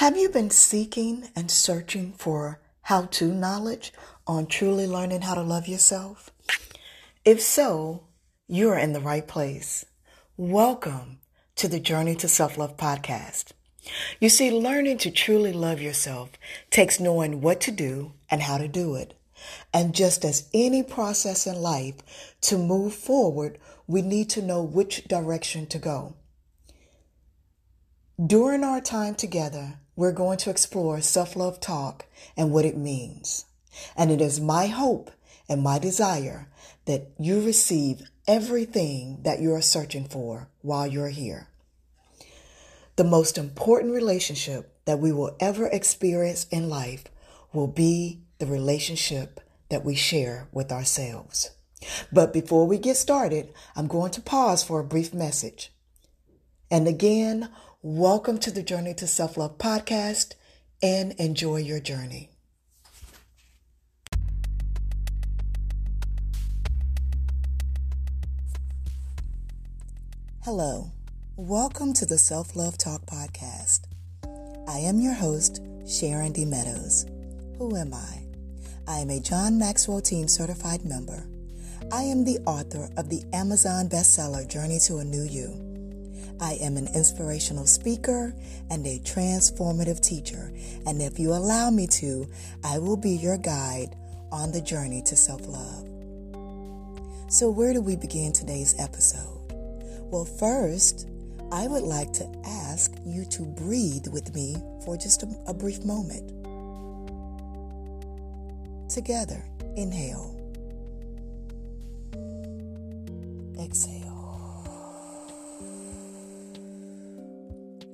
Have you been seeking and searching for how to knowledge on truly learning how to love yourself? If so, you are in the right place. Welcome to the Journey to Self Love podcast. You see, learning to truly love yourself takes knowing what to do and how to do it. And just as any process in life, to move forward, we need to know which direction to go. During our time together, we're going to explore self love talk and what it means. And it is my hope and my desire that you receive everything that you are searching for while you're here. The most important relationship that we will ever experience in life will be the relationship that we share with ourselves. But before we get started, I'm going to pause for a brief message. And again, welcome to the Journey to Self Love podcast and enjoy your journey. Hello, welcome to the Self Love Talk podcast. I am your host, Sharon D. Meadows. Who am I? I am a John Maxwell Team certified member. I am the author of the Amazon bestseller Journey to a New You. I am an inspirational speaker and a transformative teacher, and if you allow me to, I will be your guide on the journey to self love. So, where do we begin today's episode? Well, first, I would like to ask you to breathe with me for just a, a brief moment. Together, inhale,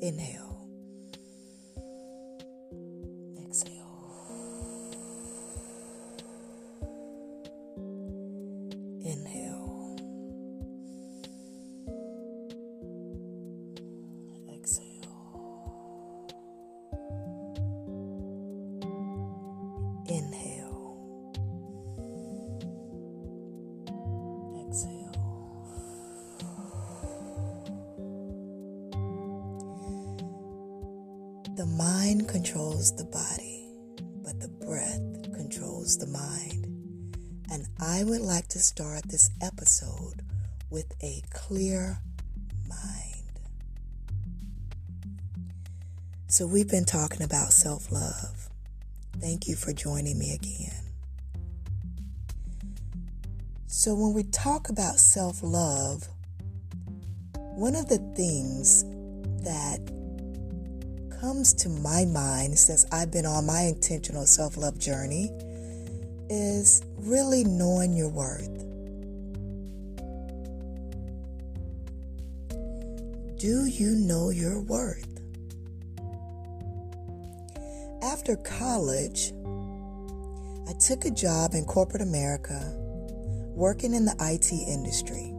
inhale. The mind controls the body, but the breath controls the mind. And I would like to start this episode with a clear mind. So, we've been talking about self love. Thank you for joining me again. So, when we talk about self love, one of the things that comes to my mind since I've been on my intentional self love journey is really knowing your worth. Do you know your worth? After college, I took a job in corporate America working in the IT industry.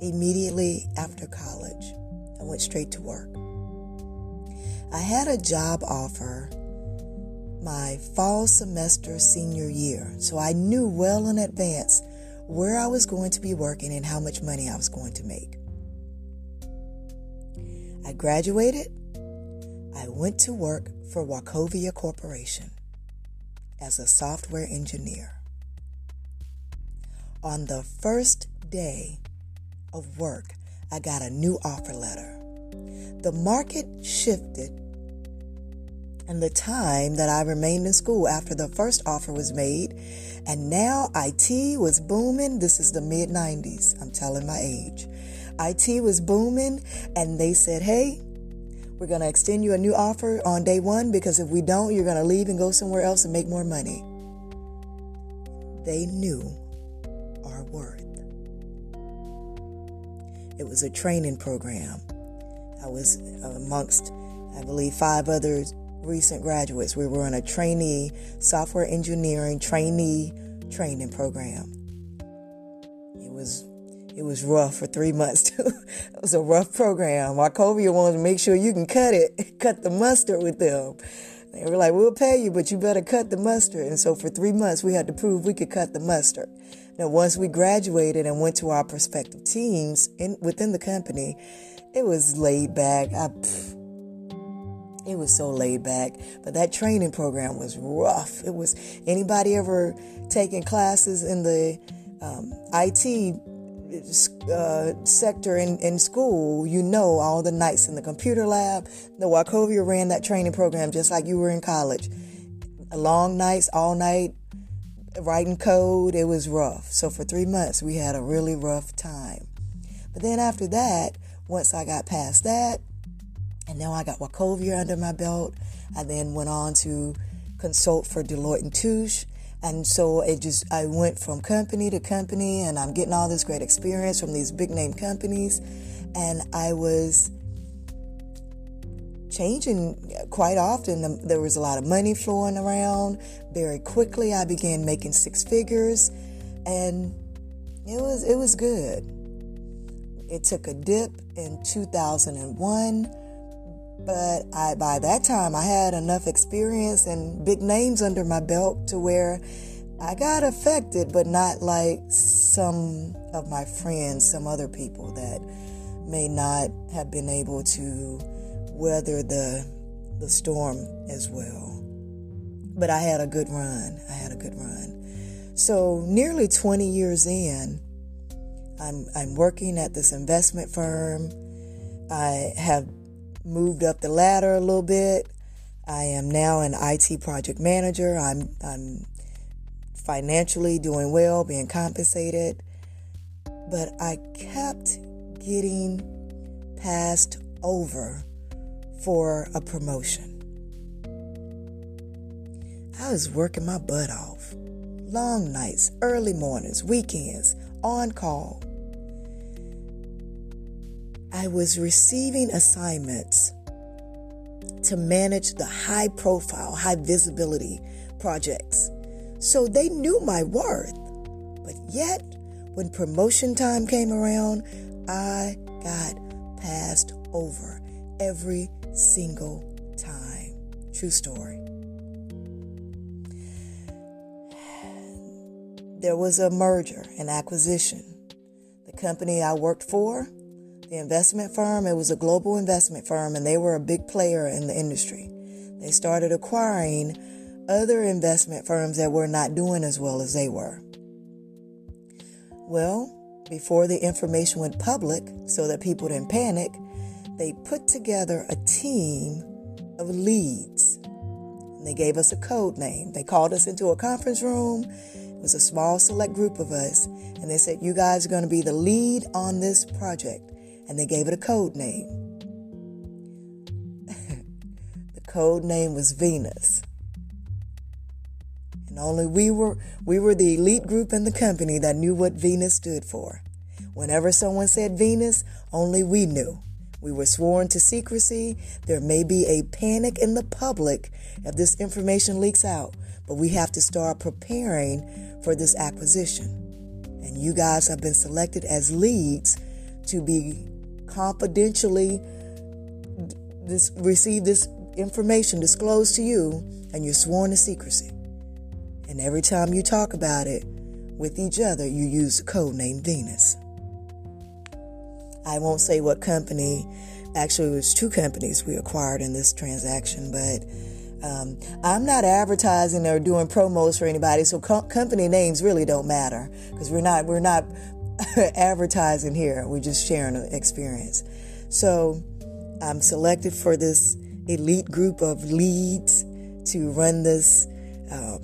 Immediately after college, I went straight to work. I had a job offer my fall semester senior year, so I knew well in advance where I was going to be working and how much money I was going to make. I graduated. I went to work for Wachovia Corporation as a software engineer. On the first day of work, I got a new offer letter. The market shifted and the time that I remained in school after the first offer was made. And now IT was booming. This is the mid 90s. I'm telling my age. IT was booming, and they said, hey, we're going to extend you a new offer on day one because if we don't, you're going to leave and go somewhere else and make more money. They knew our worth. It was a training program. I was amongst, I believe, five others recent graduates. We were on a trainee software engineering trainee training program. It was it was rough for three months too. it was a rough program. Wachovia wanted to make sure you can cut it, cut the mustard with them. They were like, "We'll pay you, but you better cut the mustard." And so for three months, we had to prove we could cut the mustard. Now, once we graduated and went to our prospective teams in within the company, it was laid back. I, pff, it was so laid back, but that training program was rough. It was anybody ever taking classes in the um, IT uh, sector in, in school, you know all the nights in the computer lab. The Wachovia ran that training program just like you were in college. Long nights, all night, writing code. It was rough. So for three months, we had a really rough time. But then after that, once I got past that, and now I got Wachovia under my belt, I then went on to consult for Deloitte and Touche. And so it just, I went from company to company and I'm getting all this great experience from these big name companies. And I was changing quite often. There was a lot of money flowing around. Very quickly, I began making six figures and it was, it was good. It took a dip in 2001 but I, by that time, I had enough experience and big names under my belt to where I got affected, but not like some of my friends, some other people that may not have been able to weather the the storm as well. But I had a good run. I had a good run. So nearly 20 years in, I'm I'm working at this investment firm. I have moved up the ladder a little bit. I am now an IT project manager. I'm, I'm financially doing well, being compensated. But I kept getting passed over for a promotion. I was working my butt off. Long nights, early mornings, weekends, on call. I was receiving assignments to manage the high profile, high visibility projects. So they knew my worth. But yet, when promotion time came around, I got passed over every single time. True story. There was a merger, an acquisition. The company I worked for the investment firm, it was a global investment firm, and they were a big player in the industry. They started acquiring other investment firms that were not doing as well as they were. Well, before the information went public, so that people didn't panic, they put together a team of leads. And they gave us a code name. They called us into a conference room. It was a small select group of us. And they said, You guys are going to be the lead on this project and they gave it a code name. the code name was Venus. And only we were we were the elite group in the company that knew what Venus stood for. Whenever someone said Venus, only we knew. We were sworn to secrecy. There may be a panic in the public if this information leaks out, but we have to start preparing for this acquisition. And you guys have been selected as leads to be confidentially this, receive this information disclosed to you and you're sworn to secrecy. And every time you talk about it with each other, you use the code name Venus. I won't say what company, actually, it was two companies we acquired in this transaction, but um, I'm not advertising or doing promos for anybody, so co- company names really don't matter because we're not we're not advertising here. We're just sharing an experience. So I'm selected for this elite group of leads to run this um,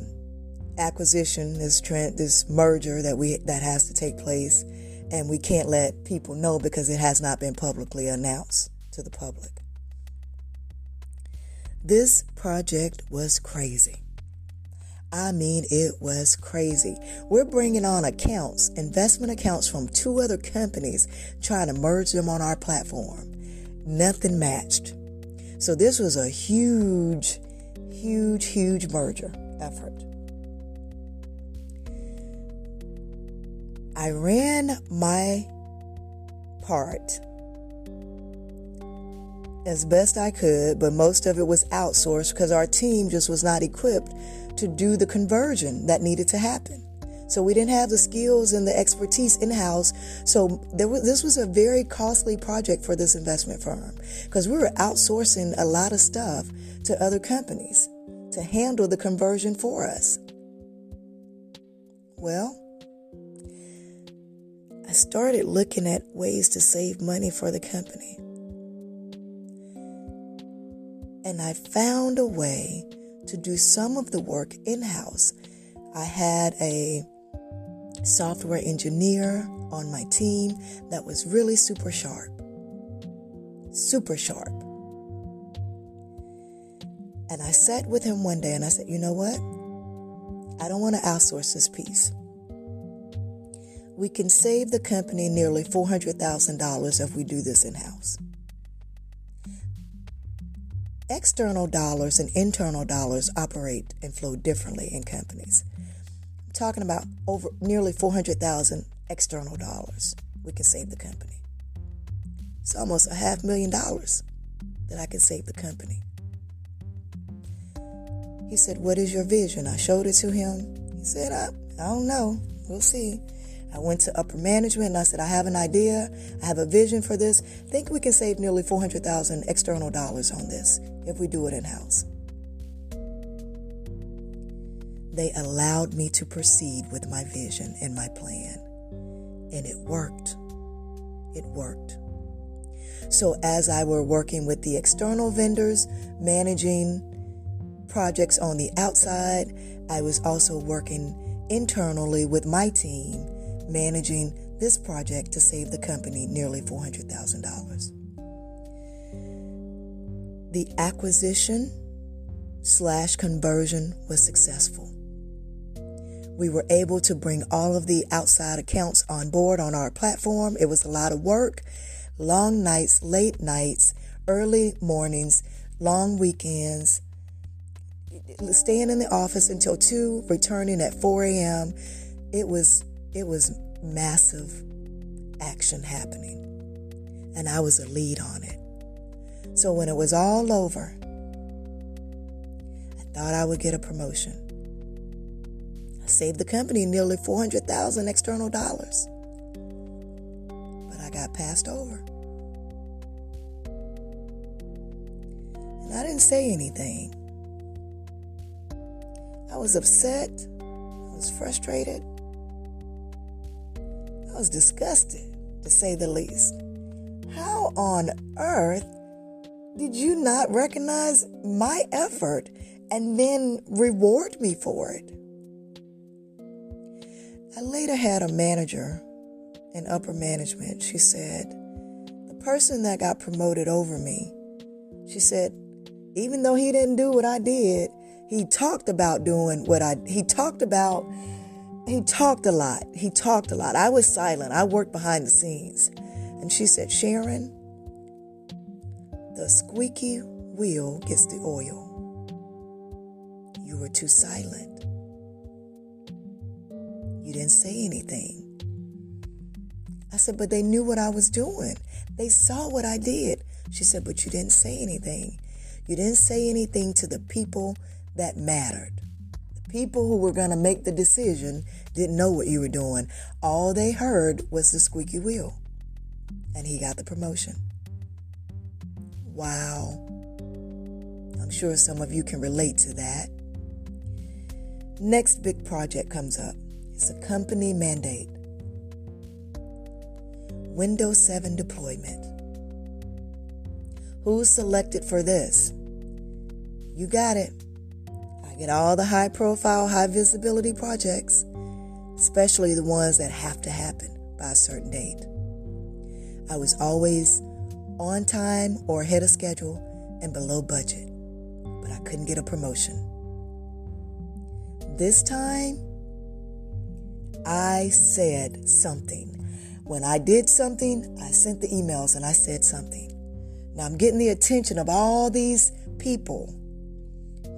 acquisition, this trend, this merger that we that has to take place, and we can't let people know because it has not been publicly announced to the public. This project was crazy. I mean, it was crazy. We're bringing on accounts, investment accounts from two other companies, trying to merge them on our platform. Nothing matched. So, this was a huge, huge, huge merger effort. I ran my part as best I could, but most of it was outsourced because our team just was not equipped to do the conversion that needed to happen. So we didn't have the skills and the expertise in house. So was, this was a very costly project for this investment firm because we were outsourcing a lot of stuff to other companies to handle the conversion for us. Well, I started looking at ways to save money for the company. And I found a way to do some of the work in house. I had a software engineer on my team that was really super sharp. Super sharp. And I sat with him one day and I said, you know what? I don't want to outsource this piece. We can save the company nearly $400,000 if we do this in house. External dollars and internal dollars operate and flow differently in companies I'm talking about over nearly 400,000 external dollars we can save the company. It's almost a half million dollars that I can save the company. He said, What is your vision? I showed it to him. He said, I, I don't know. We'll see. I went to upper management and I said, I have an idea. I have a vision for this. think we can save nearly 400,000 external dollars on this if we do it in house. They allowed me to proceed with my vision and my plan. And it worked. It worked. So, as I were working with the external vendors, managing projects on the outside, I was also working internally with my team, managing this project to save the company nearly $400,000. The acquisition slash conversion was successful. We were able to bring all of the outside accounts on board on our platform. It was a lot of work, long nights, late nights, early mornings, long weekends, staying in the office until 2, returning at 4 a.m. It was it was massive action happening. And I was a lead on it. So when it was all over, I thought I would get a promotion I saved the company nearly 400,000 external dollars. But I got passed over. And I didn't say anything. I was upset. I was frustrated. Was disgusted, to say the least. How on earth did you not recognize my effort and then reward me for it? I later had a manager in upper management. She said, the person that got promoted over me, she said, even though he didn't do what I did, he talked about doing what I, he talked about, he talked a lot. He talked a lot. I was silent. I worked behind the scenes. And she said, Sharon, the squeaky wheel gets the oil. You were too silent. You didn't say anything. I said, But they knew what I was doing. They saw what I did. She said, But you didn't say anything. You didn't say anything to the people that mattered. People who were going to make the decision didn't know what you were doing. All they heard was the squeaky wheel. And he got the promotion. Wow. I'm sure some of you can relate to that. Next big project comes up. It's a company mandate. Windows 7 deployment. Who's selected for this? You got it. Get all the high profile, high visibility projects, especially the ones that have to happen by a certain date. I was always on time or ahead of schedule and below budget, but I couldn't get a promotion. This time, I said something. When I did something, I sent the emails and I said something. Now I'm getting the attention of all these people.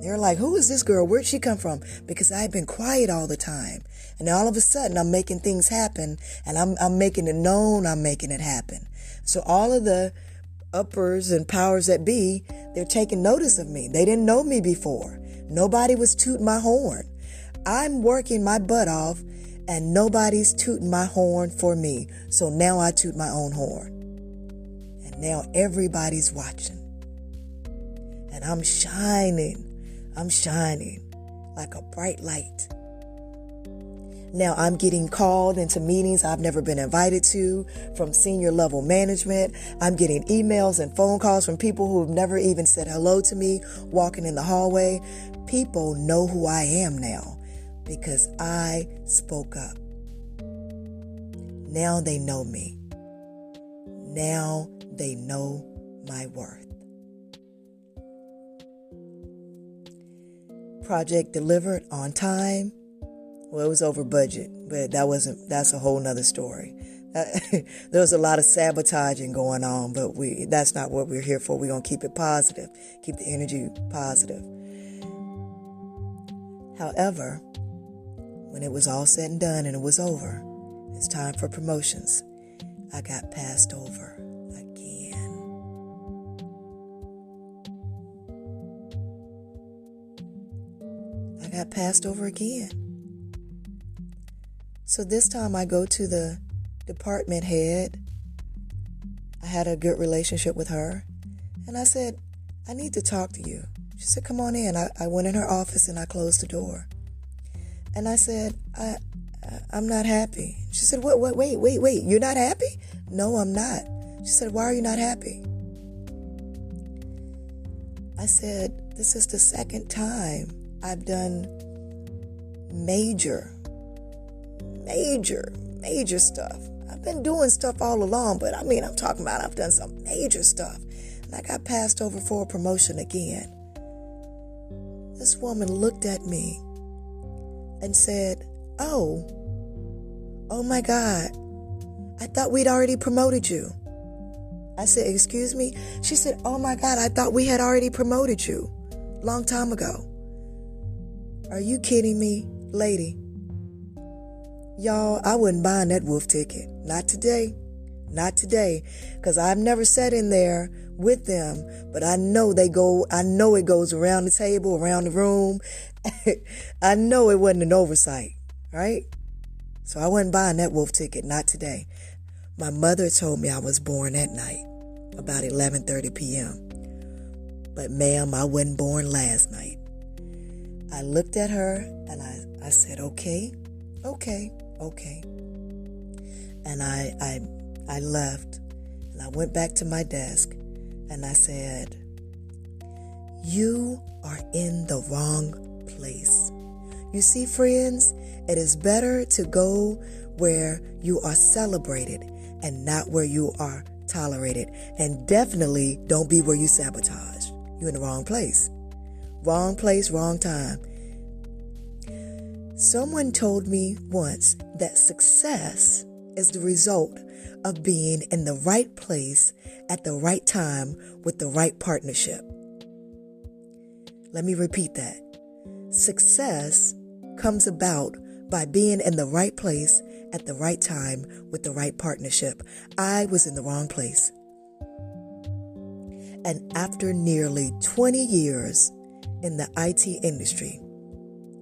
They're like, who is this girl? Where'd she come from? Because I've been quiet all the time. And all of a sudden I'm making things happen and I'm, I'm making it known I'm making it happen. So all of the uppers and powers that be, they're taking notice of me. They didn't know me before. Nobody was tooting my horn. I'm working my butt off and nobody's tooting my horn for me. So now I toot my own horn. And now everybody's watching. And I'm shining. I'm shining like a bright light. Now I'm getting called into meetings I've never been invited to from senior level management. I'm getting emails and phone calls from people who've never even said hello to me walking in the hallway. People know who I am now because I spoke up. Now they know me. Now they know my worth. Project delivered on time well, it was over budget, but that wasn't, that's a whole nother story. Uh, there was a lot of sabotaging going on, but we, that's not what we're here for. We're going to keep it positive, keep the energy positive. However, when it was all said and done and it was over, it's time for promotions. I got passed over passed over again. So this time I go to the department head. I had a good relationship with her. And I said, I need to talk to you. She said, Come on in. I, I went in her office and I closed the door. And I said, I, I'm not happy. She said, what, what, wait, wait, wait. You're not happy? No, I'm not. She said, Why are you not happy? I said, This is the second time I've done major major, major stuff. I've been doing stuff all along, but I mean, I'm talking about I've done some major stuff. And I got passed over for a promotion again. This woman looked at me and said, Oh, oh my God, I thought we'd already promoted you. I said, Excuse me? She said, Oh my God, I thought we had already promoted you long time ago. Are you kidding me, lady? Y'all, I wouldn't buy that wolf ticket. Not today. Not today. Because I've never sat in there with them, but I know they go, I know it goes around the table, around the room. I know it wasn't an oversight, right? So I wasn't buying that wolf ticket. Not today. My mother told me I was born that night, about 11:30 p.m. But ma'am, I wasn't born last night. I looked at her and I, I said, okay, okay okay. And I, I, I left and I went back to my desk and I said, You are in the wrong place. You see, friends, it is better to go where you are celebrated and not where you are tolerated. And definitely don't be where you sabotage. You're in the wrong place. Wrong place, wrong time. Someone told me once that success is the result of being in the right place at the right time with the right partnership. Let me repeat that. Success comes about by being in the right place at the right time with the right partnership. I was in the wrong place. And after nearly 20 years in the IT industry,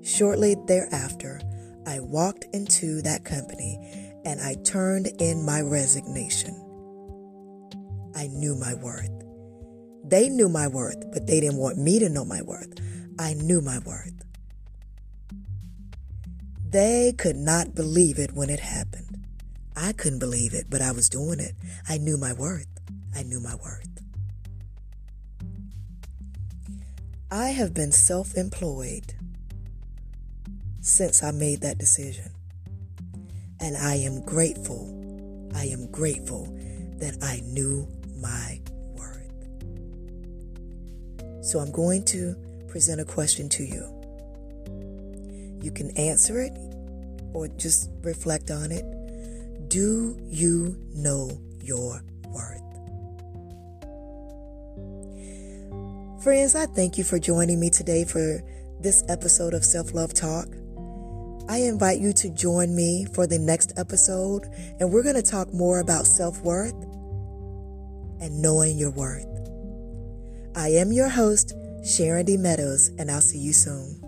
Shortly thereafter, I walked into that company and I turned in my resignation. I knew my worth. They knew my worth, but they didn't want me to know my worth. I knew my worth. They could not believe it when it happened. I couldn't believe it, but I was doing it. I knew my worth. I knew my worth. I have been self employed since I made that decision. And I am grateful. I am grateful that I knew my worth. So I'm going to present a question to you. You can answer it or just reflect on it. Do you know your Friends, I thank you for joining me today for this episode of Self Love Talk. I invite you to join me for the next episode, and we're going to talk more about self worth and knowing your worth. I am your host, Sharon D. Meadows, and I'll see you soon.